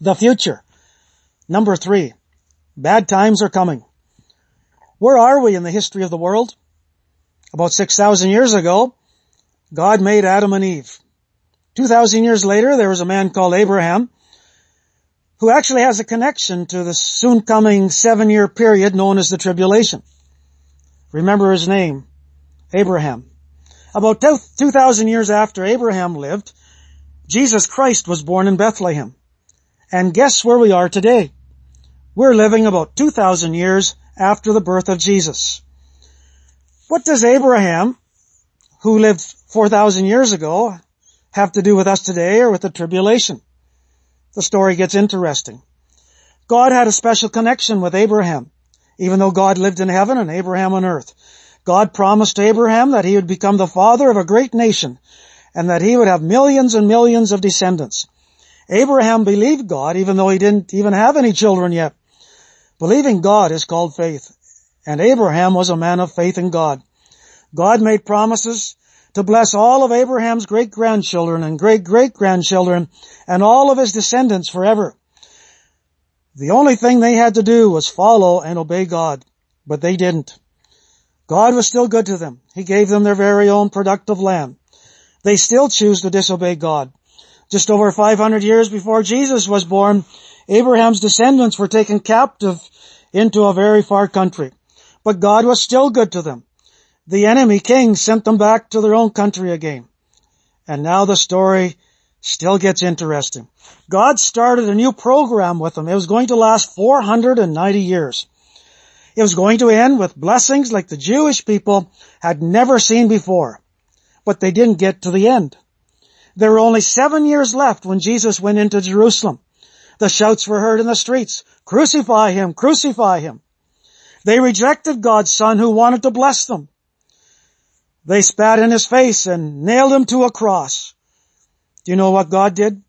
The future. Number three. Bad times are coming. Where are we in the history of the world? About 6,000 years ago, God made Adam and Eve. 2,000 years later, there was a man called Abraham who actually has a connection to the soon coming seven year period known as the tribulation. Remember his name, Abraham. About 2,000 years after Abraham lived, Jesus Christ was born in Bethlehem. And guess where we are today? We're living about 2,000 years after the birth of Jesus. What does Abraham, who lived 4,000 years ago, have to do with us today or with the tribulation? The story gets interesting. God had a special connection with Abraham, even though God lived in heaven and Abraham on earth. God promised Abraham that he would become the father of a great nation and that he would have millions and millions of descendants. Abraham believed God even though he didn't even have any children yet. Believing God is called faith. And Abraham was a man of faith in God. God made promises to bless all of Abraham's great-grandchildren and great-great-grandchildren and all of his descendants forever. The only thing they had to do was follow and obey God, but they didn't. God was still good to them. He gave them their very own productive land. They still choose to disobey God. Just over 500 years before Jesus was born, Abraham's descendants were taken captive into a very far country. But God was still good to them. The enemy king sent them back to their own country again. And now the story still gets interesting. God started a new program with them. It was going to last 490 years. It was going to end with blessings like the Jewish people had never seen before. But they didn't get to the end. There were only seven years left when Jesus went into Jerusalem. The shouts were heard in the streets, crucify him, crucify him. They rejected God's son who wanted to bless them. They spat in his face and nailed him to a cross. Do you know what God did?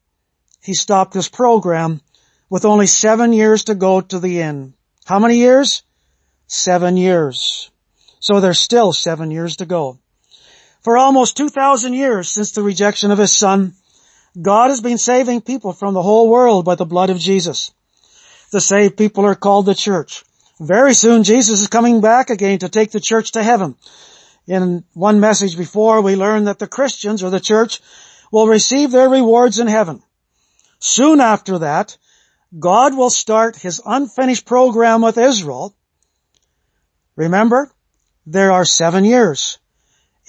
He stopped his program with only seven years to go to the end. How many years? seven years. So there's still seven years to go. For almost 2,000 years since the rejection of His Son, God has been saving people from the whole world by the blood of Jesus. The saved people are called the church. Very soon Jesus is coming back again to take the church to heaven. In one message before, we learned that the Christians or the church will receive their rewards in heaven. Soon after that, God will start His unfinished program with Israel Remember, there are seven years.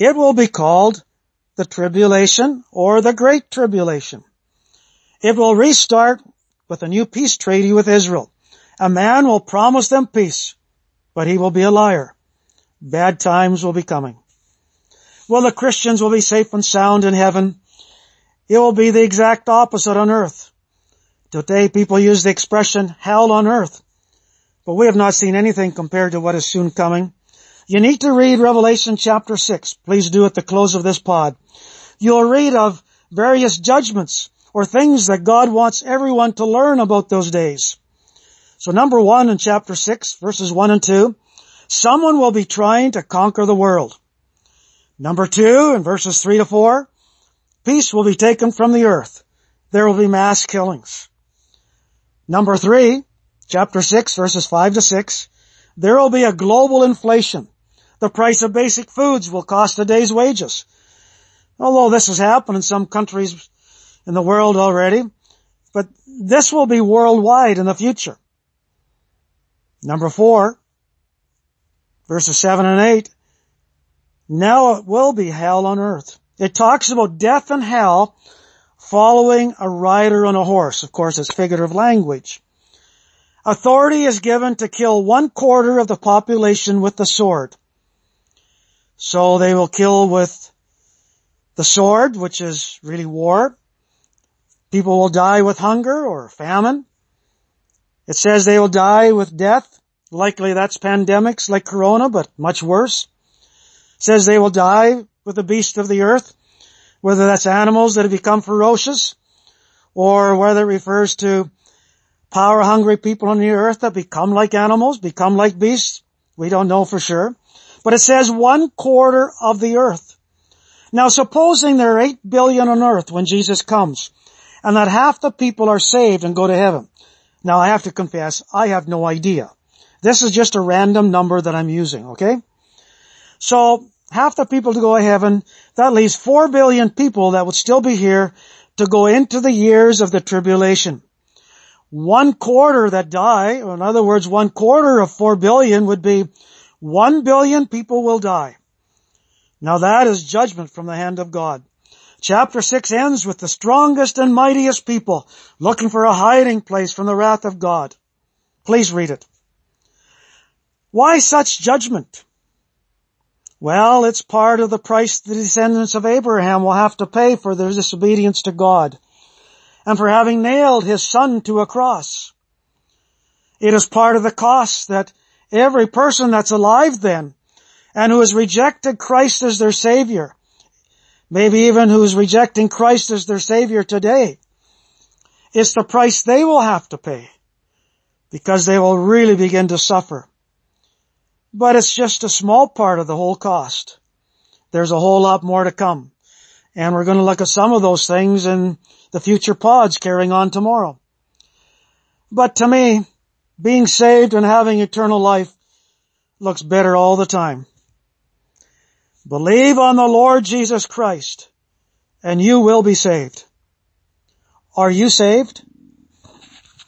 It will be called the tribulation or the great tribulation. It will restart with a new peace treaty with Israel. A man will promise them peace, but he will be a liar. Bad times will be coming. Well, the Christians will be safe and sound in heaven. It will be the exact opposite on earth. Today people use the expression hell on earth. But we have not seen anything compared to what is soon coming. You need to read Revelation chapter 6. Please do at the close of this pod. You'll read of various judgments or things that God wants everyone to learn about those days. So number one in chapter 6 verses 1 and 2, someone will be trying to conquer the world. Number two in verses 3 to 4, peace will be taken from the earth. There will be mass killings. Number three, chapter 6 verses 5 to 6, there will be a global inflation. The price of basic foods will cost a day's wages. Although this has happened in some countries in the world already, but this will be worldwide in the future. Number four, verses seven and eight, now it will be hell on earth. It talks about death and hell following a rider on a horse. Of course, it's figurative language. Authority is given to kill one quarter of the population with the sword. So they will kill with the sword, which is really war. People will die with hunger or famine. It says they will die with death. Likely that's pandemics like corona, but much worse. It says they will die with the beast of the earth, whether that's animals that have become ferocious or whether it refers to power hungry people on the earth that become like animals, become like beasts. We don't know for sure. But it says one quarter of the earth. Now supposing there are eight billion on earth when Jesus comes, and that half the people are saved and go to heaven. Now I have to confess, I have no idea. This is just a random number that I'm using, okay? So, half the people to go to heaven, that leaves four billion people that would still be here to go into the years of the tribulation. One quarter that die, in other words, one quarter of four billion would be one billion people will die. Now that is judgment from the hand of God. Chapter 6 ends with the strongest and mightiest people looking for a hiding place from the wrath of God. Please read it. Why such judgment? Well, it's part of the price the descendants of Abraham will have to pay for their disobedience to God and for having nailed his son to a cross. It is part of the cost that every person that's alive then and who has rejected Christ as their Savior maybe even who's rejecting Christ as their Savior today. It's the price they will have to pay because they will really begin to suffer. But it's just a small part of the whole cost. There's a whole lot more to come. And we're going to look at some of those things in the future pods carrying on tomorrow. But to me, being saved and having eternal life looks better all the time. Believe on the Lord Jesus Christ and you will be saved. Are you saved?